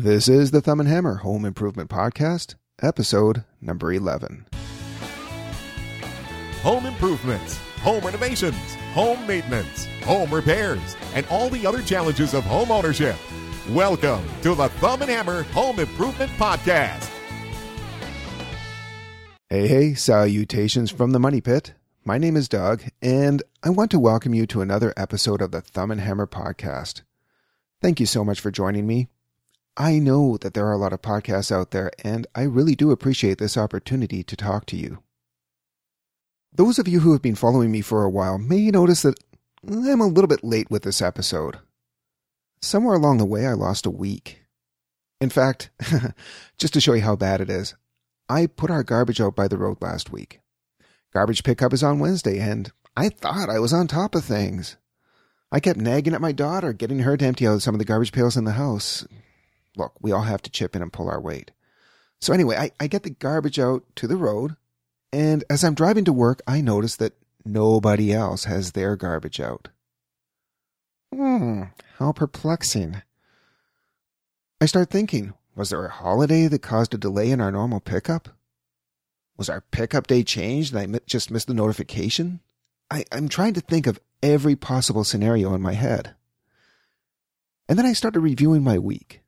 This is the Thumb and Hammer Home Improvement Podcast, episode number 11. home improvements, home renovations, home maintenance, home repairs, and all the other challenges of home ownership. Welcome to the Thumb and Hammer Home Improvement Podcast. Hey, hey, salutations from the Money Pit. My name is Doug, and I want to welcome you to another episode of the Thumb and Hammer Podcast. Thank you so much for joining me. I know that there are a lot of podcasts out there, and I really do appreciate this opportunity to talk to you. Those of you who have been following me for a while may notice that I'm a little bit late with this episode. Somewhere along the way, I lost a week. In fact, just to show you how bad it is, I put our garbage out by the road last week. Garbage pickup is on Wednesday, and I thought I was on top of things. I kept nagging at my daughter, getting her to empty out some of the garbage pails in the house. Look, we all have to chip in and pull our weight. So anyway, I, I get the garbage out to the road, and as I'm driving to work, I notice that nobody else has their garbage out. Hmm, how perplexing. I start thinking, was there a holiday that caused a delay in our normal pickup? Was our pickup day changed and I just missed the notification? I, I'm trying to think of every possible scenario in my head. And then I started reviewing my week.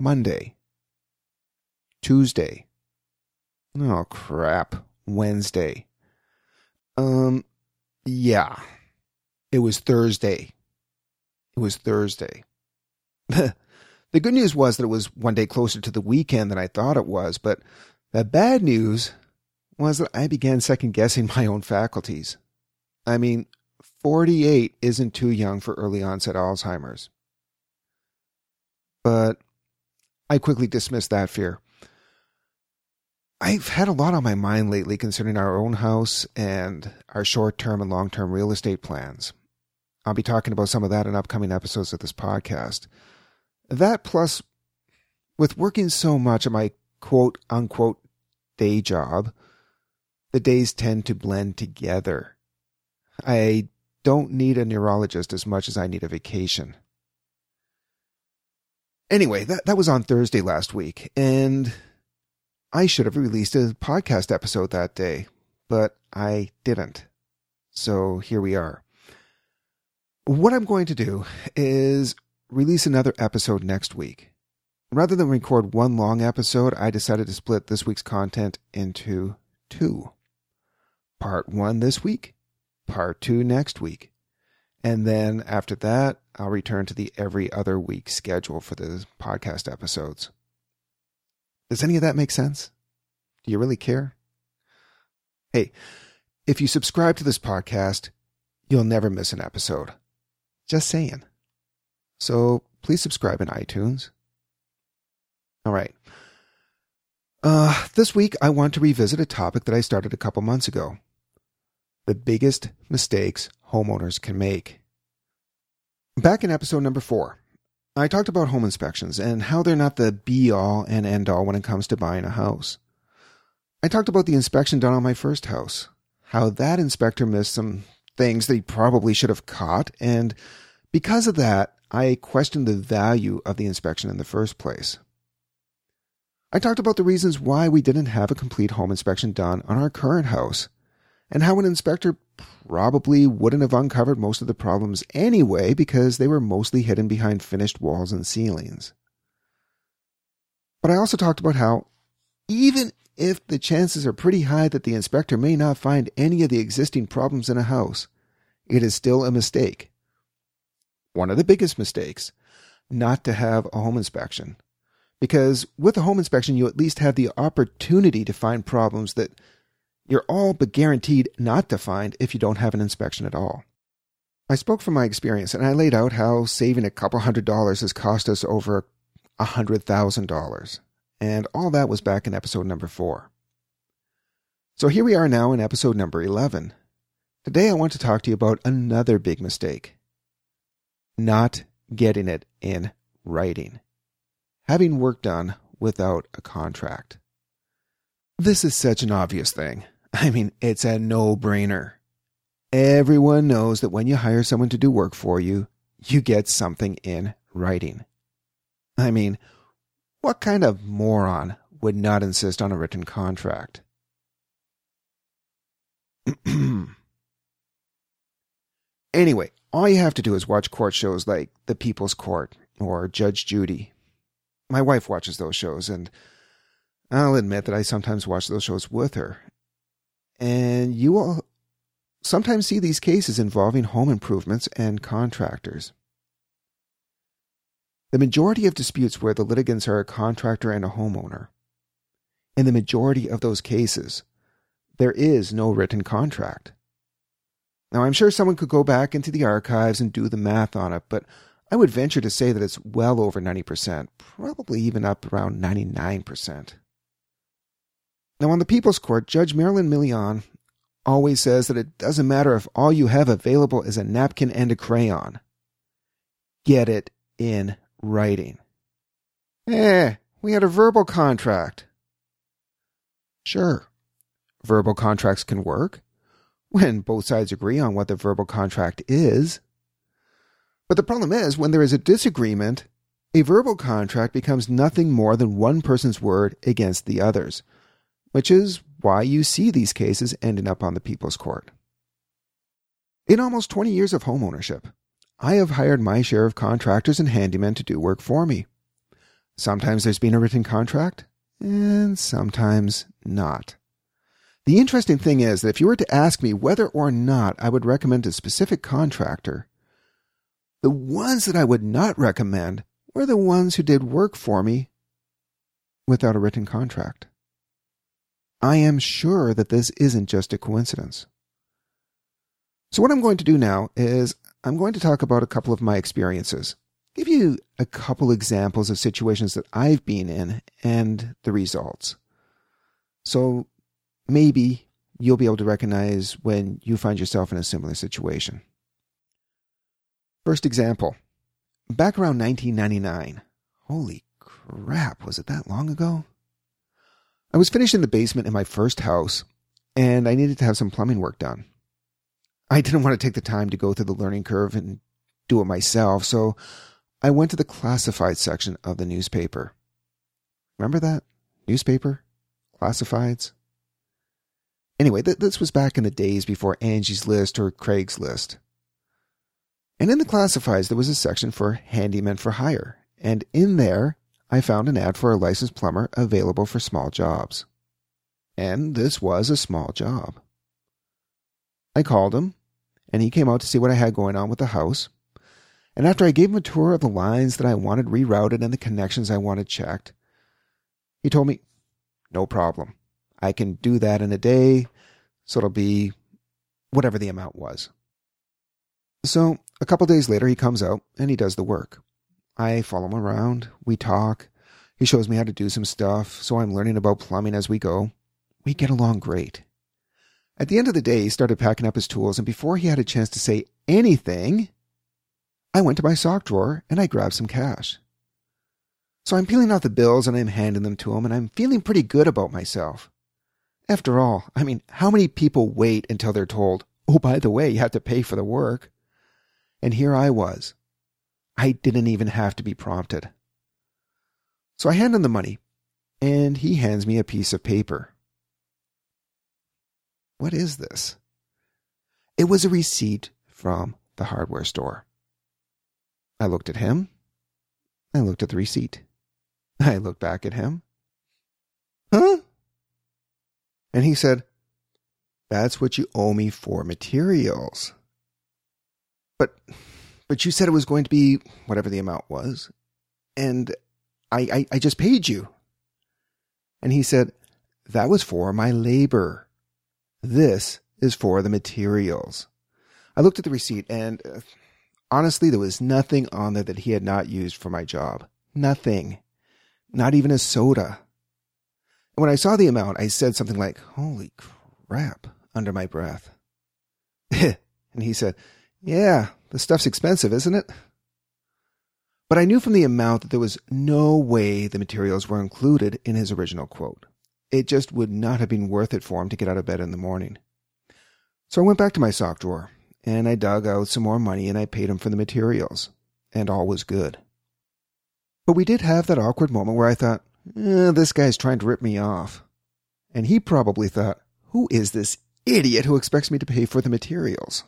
Monday. Tuesday. Oh crap. Wednesday. Um, yeah. It was Thursday. It was Thursday. the good news was that it was one day closer to the weekend than I thought it was, but the bad news was that I began second guessing my own faculties. I mean, 48 isn't too young for early onset Alzheimer's. But I quickly dismissed that fear. I've had a lot on my mind lately concerning our own house and our short term and long term real estate plans. I'll be talking about some of that in upcoming episodes of this podcast. That plus, with working so much at my quote unquote day job, the days tend to blend together. I don't need a neurologist as much as I need a vacation. Anyway, that, that was on Thursday last week, and I should have released a podcast episode that day, but I didn't. So here we are. What I'm going to do is release another episode next week. Rather than record one long episode, I decided to split this week's content into two. Part one this week, part two next week. And then after that, I'll return to the every other week schedule for the podcast episodes. Does any of that make sense? Do you really care? Hey, if you subscribe to this podcast, you'll never miss an episode. Just saying. So please subscribe in iTunes. All right. Uh, this week, I want to revisit a topic that I started a couple months ago the biggest mistakes homeowners can make. Back in episode number four, I talked about home inspections and how they're not the be all and end all when it comes to buying a house. I talked about the inspection done on my first house, how that inspector missed some things that he probably should have caught, and because of that, I questioned the value of the inspection in the first place. I talked about the reasons why we didn't have a complete home inspection done on our current house, and how an inspector probably wouldn't have uncovered most of the problems anyway because they were mostly hidden behind finished walls and ceilings. But I also talked about how, even if the chances are pretty high that the inspector may not find any of the existing problems in a house, it is still a mistake. One of the biggest mistakes, not to have a home inspection. Because with a home inspection, you at least have the opportunity to find problems that you're all but guaranteed not to find if you don't have an inspection at all. I spoke from my experience and I laid out how saving a couple hundred dollars has cost us over a hundred thousand dollars. And all that was back in episode number four. So here we are now in episode number 11. Today I want to talk to you about another big mistake. Not getting it in writing. Having work done without a contract. This is such an obvious thing. I mean, it's a no brainer. Everyone knows that when you hire someone to do work for you, you get something in writing. I mean, What kind of moron would not insist on a written contract? anyway, all you have to do is watch court shows like The People's Court or Judge Judy. My wife watches those shows, and I'll admit that I sometimes watch those shows with her. And you will sometimes see these cases involving home improvements and contractors. The majority of disputes where the litigants are a contractor and a homeowner. In the majority of those cases, there is no written contract. Now, I'm sure someone could go back into the archives and do the math on it, but I would venture to say that it's well over 90%, probably even up around 99%. Now, on the People's Court, Judge Marilyn Milian always says that it doesn't matter if all you have available is a napkin and a crayon. Get it in writing. Eh, we had a verbal contract. Sure, verbal contracts can work when both sides agree on what the verbal contract is. But the problem is, when there is a disagreement, a verbal contract becomes nothing more than one person's word against the other's, which is why you see these cases ending up on the People's Court. In almost 20 years of homeownership, I have hired my share of contractors and handymen to do work for me. Sometimes there's been a written contract, and sometimes not. The interesting thing is that if you were to ask me whether or not I would recommend a specific contractor, the ones that I would not recommend were the ones who did work for me without a written contract. I am sure that this isn't just a coincidence. So, what I'm going to do now is I'm going to talk about a couple of my experiences, give you a couple examples of situations that I've been in and the results. So, maybe you'll be able to recognize when you find yourself in a similar situation. First example back around 1999. Holy crap, was it that long ago? I was finishing the basement in my first house, and I needed to have some plumbing work done. I didn't want to take the time to go through the learning curve and do it myself, so I went to the classified section of the newspaper. Remember that? Newspaper? Classifieds? Anyway, th- this was back in the days before Angie's List or Craigslist. And in the classifieds, there was a section for handyman for hire. And in there, I found an ad for a licensed plumber available for small jobs. And this was a small job. I called him, and he came out to see what I had going on with the house. And after I gave him a tour of the lines that I wanted rerouted and the connections I wanted checked, he told me, no problem. I can do that in a day, so it'll be whatever the amount was. So a couple days later, he comes out and he does the work. I follow him around. We talk. He shows me how to do some stuff, so I'm learning about plumbing as we go. We get along great. At the end of the day, he started packing up his tools, and before he had a chance to say anything, I went to my sock drawer and I grabbed some cash. So I'm peeling off the bills and I'm handing them to him, and I'm feeling pretty good about myself. After all, I mean, how many people wait until they're told, oh, by the way, you have to pay for the work? And here I was. I didn't even have to be prompted. So I hand him the money, and he hands me a piece of paper. What is this? It was a receipt from the hardware store. I looked at him. I looked at the receipt. I looked back at him. Huh? And he said, That's what you owe me for materials. But but you said it was going to be whatever the amount was. And I, I, I just paid you. And he said, That was for my labor. This is for the materials. I looked at the receipt and uh, honestly, there was nothing on there that he had not used for my job. Nothing. Not even a soda when I saw the amount, I said something like, Holy crap, under my breath. and he said, Yeah, the stuff's expensive, isn't it? But I knew from the amount that there was no way the materials were included in his original quote. It just would not have been worth it for him to get out of bed in the morning. So I went back to my sock drawer and I dug out some more money and I paid him for the materials, and all was good. But we did have that awkward moment where I thought, eh, this guy's trying to rip me off. And he probably thought, who is this idiot who expects me to pay for the materials?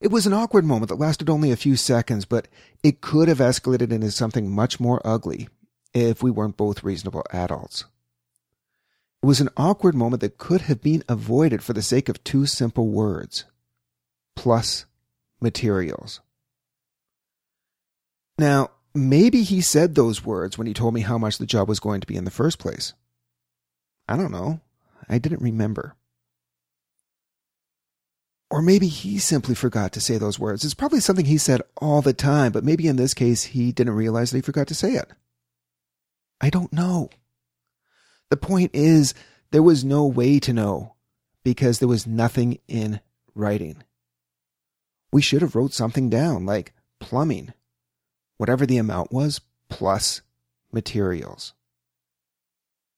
It was an awkward moment that lasted only a few seconds, but it could have escalated into something much more ugly if we weren't both reasonable adults. It was an awkward moment that could have been avoided for the sake of two simple words plus materials. Now, maybe he said those words when he told me how much the job was going to be in the first place. I don't know. I didn't remember. Or maybe he simply forgot to say those words. It's probably something he said all the time, but maybe in this case he didn't realize that he forgot to say it. I don't know. The point is, there was no way to know because there was nothing in writing. We should have wrote something down like plumbing, whatever the amount was, plus materials.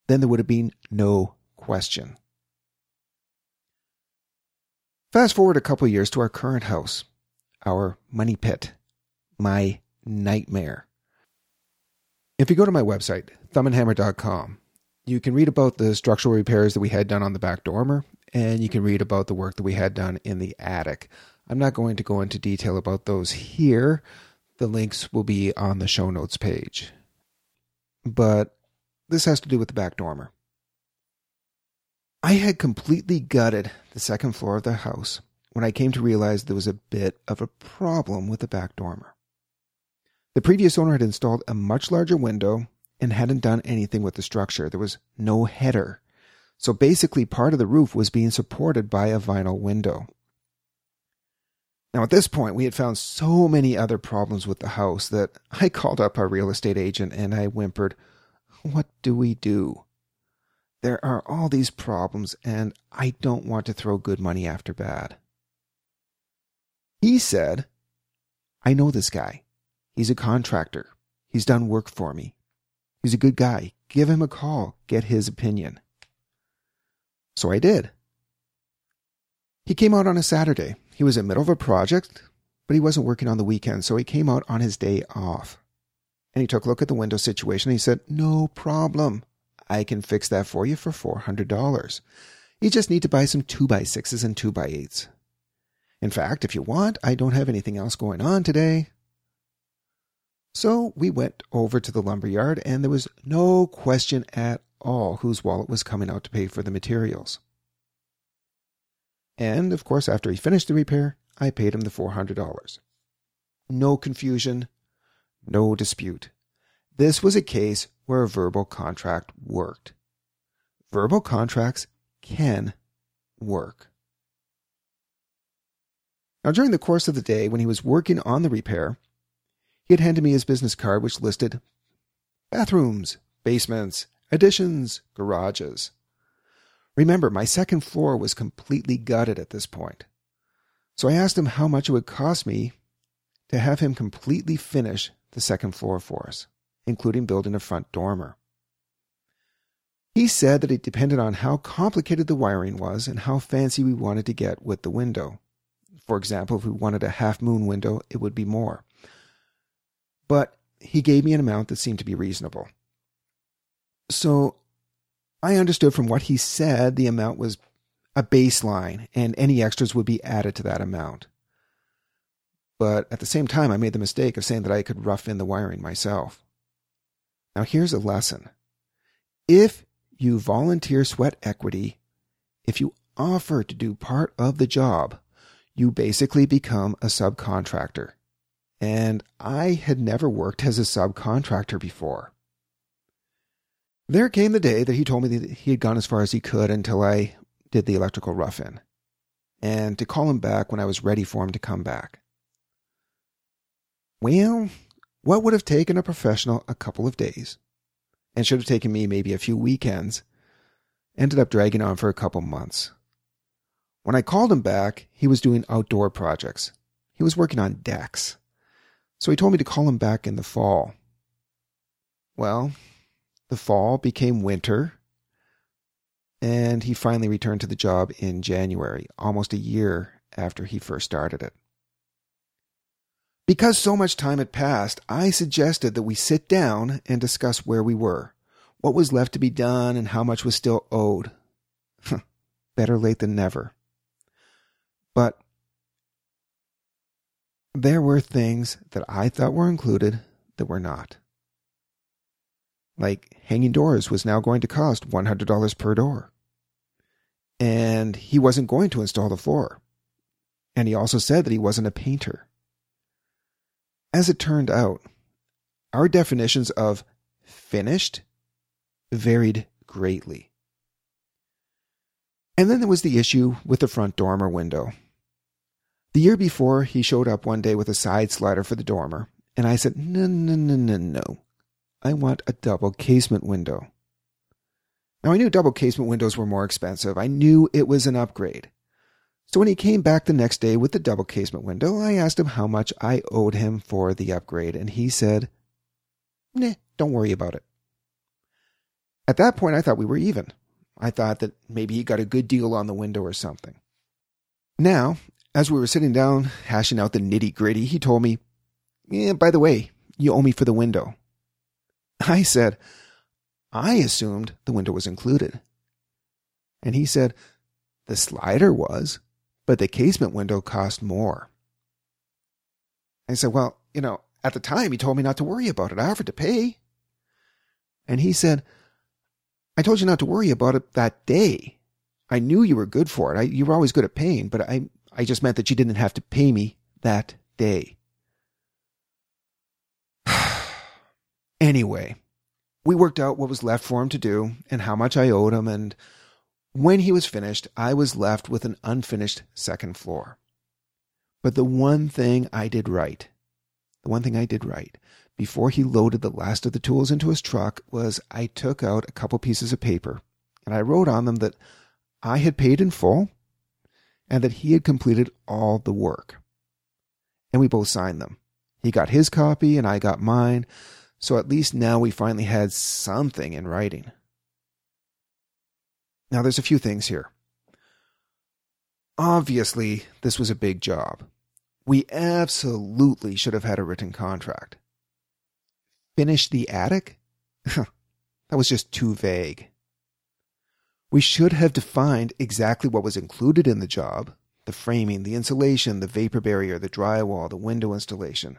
Then there would have been no question. Fast forward a couple years to our current house, our money pit, my nightmare. If you go to my website, thumbandhammer.com, you can read about the structural repairs that we had done on the back dormer, and you can read about the work that we had done in the attic. I'm not going to go into detail about those here. The links will be on the show notes page. But this has to do with the back dormer. I had completely gutted the second floor of the house when I came to realize there was a bit of a problem with the back dormer. The previous owner had installed a much larger window and hadn't done anything with the structure. There was no header. So basically, part of the roof was being supported by a vinyl window. Now, at this point, we had found so many other problems with the house that I called up our real estate agent and I whimpered, What do we do? There are all these problems, and I don't want to throw good money after bad. He said, I know this guy. He's a contractor. He's done work for me. He's a good guy. Give him a call. Get his opinion. So I did. He came out on a Saturday. He was in the middle of a project, but he wasn't working on the weekend, so he came out on his day off. And he took a look at the window situation. he said, No problem. I can fix that for you for $400. You just need to buy some 2x6s and 2x8s. In fact, if you want, I don't have anything else going on today. So we went over to the lumber yard, and there was no question at all whose wallet was coming out to pay for the materials. And, of course, after he finished the repair, I paid him the $400. No confusion, no dispute. This was a case where a verbal contract worked. Verbal contracts can work. Now, during the course of the day, when he was working on the repair, he had handed me his business card, which listed bathrooms, basements, additions, garages. Remember, my second floor was completely gutted at this point. So I asked him how much it would cost me to have him completely finish the second floor for us, including building a front dormer. He said that it depended on how complicated the wiring was and how fancy we wanted to get with the window. For example, if we wanted a half moon window, it would be more. But he gave me an amount that seemed to be reasonable. So I understood from what he said the amount was a baseline and any extras would be added to that amount. But at the same time, I made the mistake of saying that I could rough in the wiring myself. Now, here's a lesson. If you volunteer sweat equity, if you offer to do part of the job, you basically become a subcontractor. And I had never worked as a subcontractor before. There came the day that he told me that he had gone as far as he could until I did the electrical rough in, and to call him back when I was ready for him to come back. Well, what would have taken a professional a couple of days, and should have taken me maybe a few weekends, ended up dragging on for a couple months. When I called him back, he was doing outdoor projects. He was working on decks. So he told me to call him back in the fall. Well, the fall became winter, and he finally returned to the job in January, almost a year after he first started it. Because so much time had passed, I suggested that we sit down and discuss where we were, what was left to be done, and how much was still owed. Better late than never. But there were things that I thought were included that were not. Like hanging doors was now going to cost $100 per door. And he wasn't going to install the floor. And he also said that he wasn't a painter. As it turned out, our definitions of finished varied greatly. And then there was the issue with the front dormer window. The year before, he showed up one day with a side slider for the dormer, and I said, No, no, no, no, no. I want a double casement window. Now, I knew double casement windows were more expensive. I knew it was an upgrade. So when he came back the next day with the double casement window, I asked him how much I owed him for the upgrade, and he said, Nah, don't worry about it. At that point, I thought we were even. I thought that maybe he got a good deal on the window or something. Now, as we were sitting down hashing out the nitty gritty, he told me, Yeah, by the way, you owe me for the window. I said, I assumed the window was included. And he said, The slider was but the casement window cost more. I said, Well, you know, at the time he told me not to worry about it. I offered to pay. And he said, I told you not to worry about it that day. I knew you were good for it. I, you were always good at paying, but I, I just meant that you didn't have to pay me that day. anyway, we worked out what was left for him to do and how much I owed him, and when he was finished, I was left with an unfinished second floor. But the one thing I did right, the one thing I did right, before he loaded the last of the tools into his truck was I took out a couple pieces of paper and I wrote on them that I had paid in full and that he had completed all the work. And we both signed them. He got his copy and I got mine, so at least now we finally had something in writing. Now, there's a few things here. Obviously, this was a big job. We absolutely should have had a written contract. Finish the attic? that was just too vague. We should have defined exactly what was included in the job the framing, the insulation, the vapor barrier, the drywall, the window installation.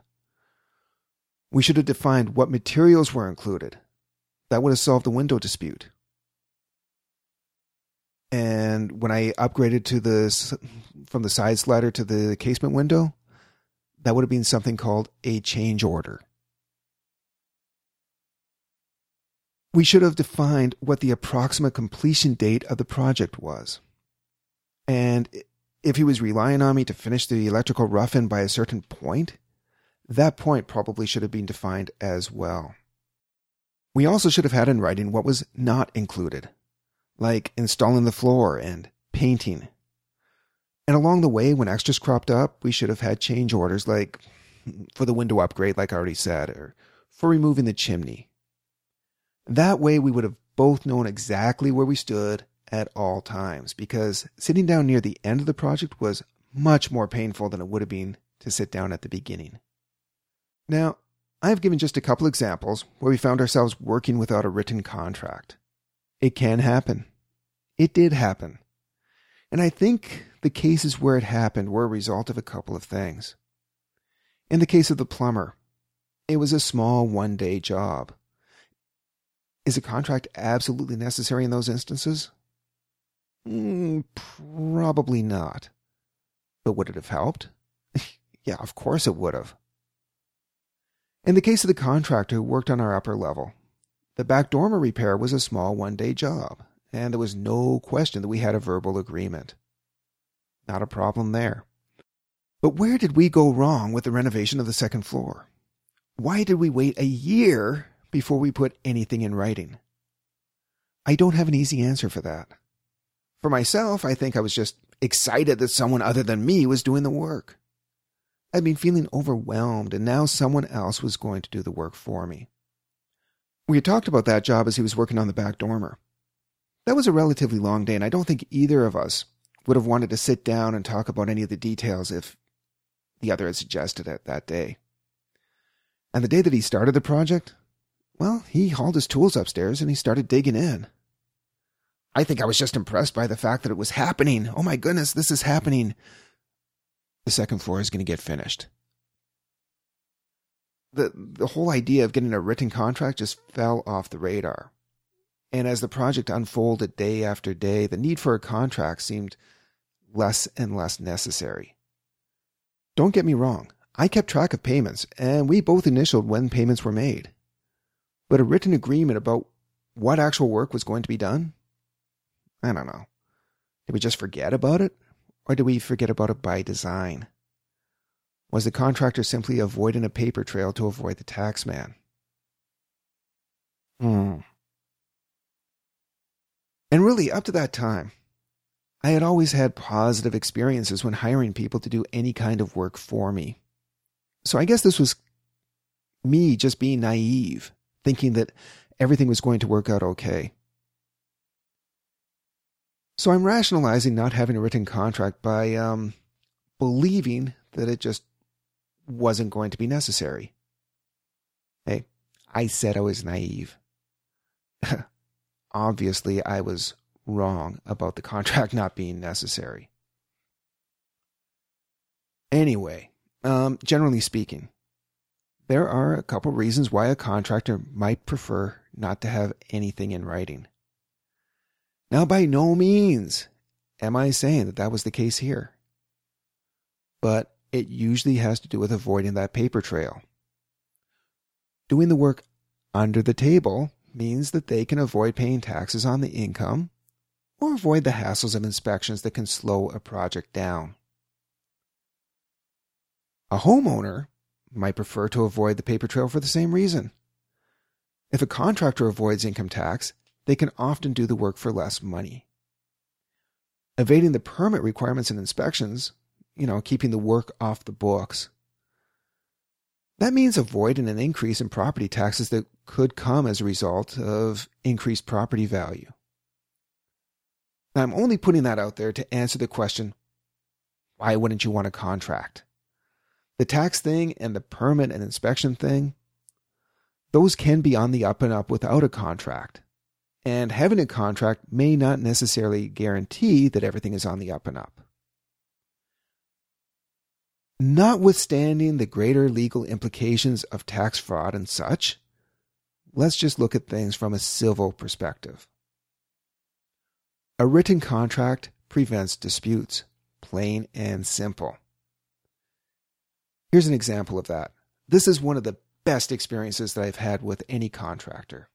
We should have defined what materials were included. That would have solved the window dispute and when I upgraded to the from the side slider to the casement window, that would have been something called a change order. We should have defined what the approximate completion date of the project was. And if he was relying on me to finish the electrical rough in by a certain point, that point probably should have been defined as well. We also should have had in writing what was not included like installing the floor and painting. And along the way, when extras cropped up, we should have had change orders like for the window upgrade, like I already said, or for removing the chimney. That way, we would have both known exactly where we stood at all times, because sitting down near the end of the project was much more painful than it would have been to sit down at the beginning. Now, I've given just a couple examples where we found ourselves working without a written contract. It can happen. It did happen. And I think the cases where it happened were a result of a couple of things. In the case of the plumber, it was a small one day job. Is a contract absolutely necessary in those instances? Mm, probably not. But would it have helped? yeah, of course it would have. In the case of the contractor who worked on our upper level, the back dormer repair was a small one day job, and there was no question that we had a verbal agreement. Not a problem there. But where did we go wrong with the renovation of the second floor? Why did we wait a year before we put anything in writing? I don't have an easy answer for that. For myself, I think I was just excited that someone other than me was doing the work. I'd been feeling overwhelmed, and now someone else was going to do the work for me. We had talked about that job as he was working on the back dormer. That was a relatively long day, and I don't think either of us would have wanted to sit down and talk about any of the details if the other had suggested it that day. And the day that he started the project, well, he hauled his tools upstairs and he started digging in. I think I was just impressed by the fact that it was happening. Oh my goodness, this is happening. The second floor is going to get finished. The, the whole idea of getting a written contract just fell off the radar. And as the project unfolded day after day, the need for a contract seemed less and less necessary. Don't get me wrong, I kept track of payments, and we both initialed when payments were made. But a written agreement about what actual work was going to be done? I don't know. Did we just forget about it? Or did we forget about it by design? Was the contractor simply avoiding a paper trail to avoid the tax man? Hmm. And really, up to that time, I had always had positive experiences when hiring people to do any kind of work for me. So I guess this was me just being naive, thinking that everything was going to work out okay. So I'm rationalizing not having a written contract by um, believing that it just wasn't going to be necessary. Hey, I said I was naive. Obviously, I was wrong about the contract not being necessary. Anyway, um, generally speaking, there are a couple reasons why a contractor might prefer not to have anything in writing. Now, by no means am I saying that that was the case here, but it usually has to do with avoiding that paper trail. Doing the work under the table means that they can avoid paying taxes on the income or avoid the hassles of inspections that can slow a project down. A homeowner might prefer to avoid the paper trail for the same reason. If a contractor avoids income tax, they can often do the work for less money. Evading the permit requirements and inspections, you know, keeping the work off the books, that means avoiding an increase in property taxes that could come as a result of increased property value. Now, I'm only putting that out there to answer the question why wouldn't you want a contract? The tax thing and the permit and inspection thing, those can be on the up and up without a contract. And having a contract may not necessarily guarantee that everything is on the up and up. Notwithstanding the greater legal implications of tax fraud and such, let's just look at things from a civil perspective. A written contract prevents disputes, plain and simple. Here's an example of that. This is one of the best experiences that I've had with any contractor.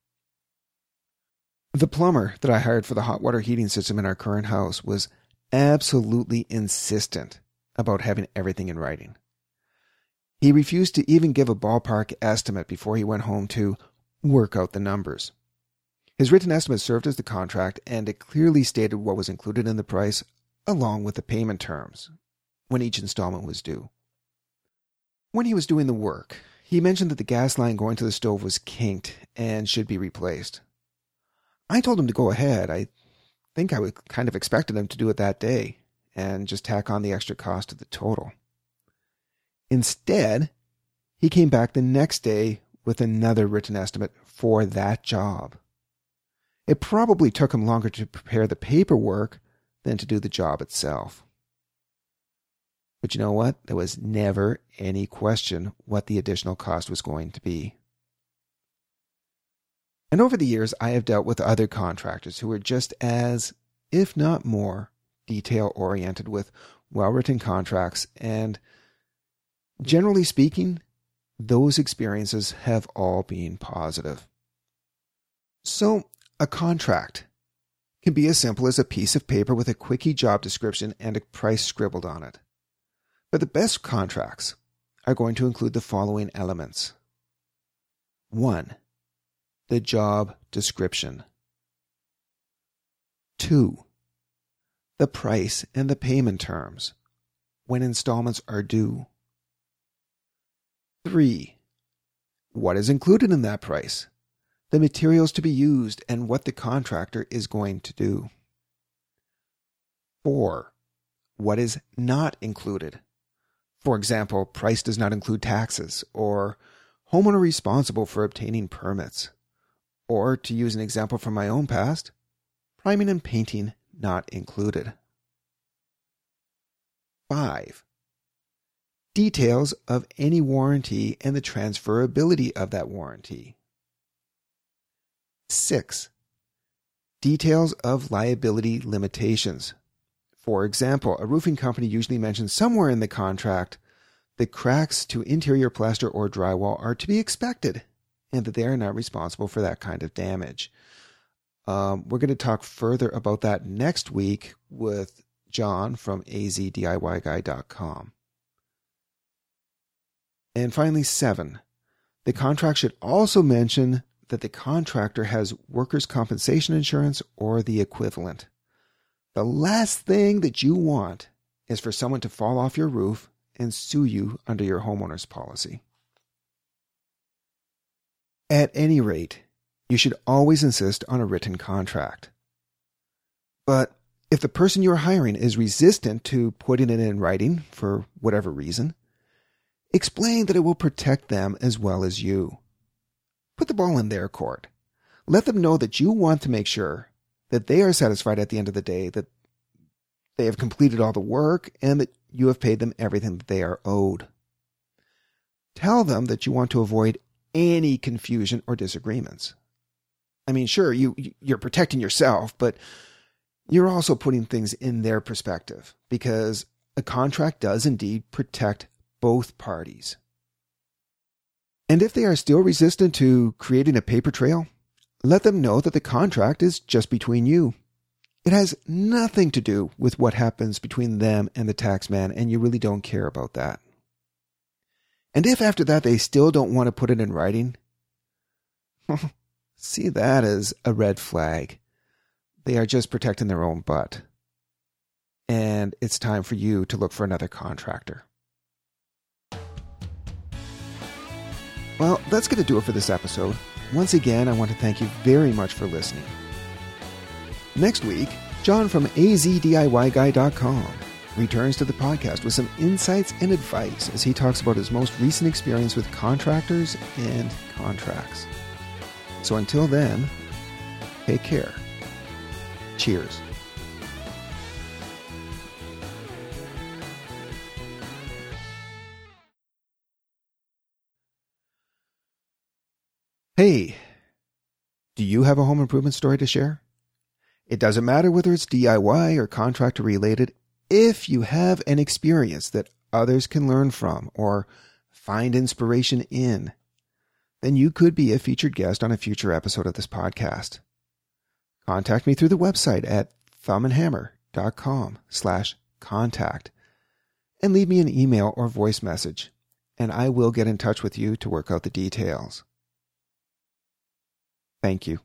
The plumber that I hired for the hot water heating system in our current house was absolutely insistent about having everything in writing. He refused to even give a ballpark estimate before he went home to work out the numbers. His written estimate served as the contract, and it clearly stated what was included in the price, along with the payment terms, when each installment was due. When he was doing the work, he mentioned that the gas line going to the stove was kinked and should be replaced. I told him to go ahead. I think I would kind of expected him to do it that day and just tack on the extra cost to the total. Instead, he came back the next day with another written estimate for that job. It probably took him longer to prepare the paperwork than to do the job itself. But you know what? There was never any question what the additional cost was going to be. And over the years, I have dealt with other contractors who were just as, if not more, detail oriented with well written contracts. And generally speaking, those experiences have all been positive. So a contract can be as simple as a piece of paper with a quickie job description and a price scribbled on it. But the best contracts are going to include the following elements 1. The job description. 2. The price and the payment terms when installments are due. 3. What is included in that price? the materials to be used, and what the contractor is going to do. 4. What is not included? For example, price does not include taxes, or homeowner responsible for obtaining permits. Or, to use an example from my own past, priming and painting not included. 5. Details of any warranty and the transferability of that warranty. 6. Details of liability limitations. For example, a roofing company usually mentions somewhere in the contract that cracks to interior plaster or drywall are to be expected and that they are not responsible for that kind of damage. Um, we're going to talk further about that next week with John from azdiyguy.com. And finally, seven, the contract should also mention that the contractor has workers' compensation insurance or the equivalent. The last thing that you want is for someone to fall off your roof and sue you under your homeowner's policy. At any rate, you should always insist on a written contract. But if the person you're hiring is resistant to putting it in writing for whatever reason, explain that it will protect them as well as you. Put the ball in their court. Let them know that you want to make sure that they are satisfied at the end of the day that they have completed all the work and that you have paid them everything that they are owed. Tell them that you want to avoid any confusion or disagreements. I mean, sure, you you're protecting yourself, but you're also putting things in their perspective because a contract does indeed protect both parties. And if they are still resistant to creating a paper trail, let them know that the contract is just between you. It has nothing to do with what happens between them and the taxman, and you really don't care about that. And if after that they still don't want to put it in writing, see that as a red flag. They are just protecting their own butt. And it's time for you to look for another contractor. Well, that's going to do it for this episode. Once again, I want to thank you very much for listening. Next week, John from azdiyguy.com returns to the podcast with some insights and advice as he talks about his most recent experience with contractors and contracts. So until then, take care. Cheers. Hey, do you have a home improvement story to share? It doesn't matter whether it's DIY or contractor related, if you have an experience that others can learn from or find inspiration in, then you could be a featured guest on a future episode of this podcast. Contact me through the website at thumbandhammer.com slash contact and leave me an email or voice message, and I will get in touch with you to work out the details. Thank you.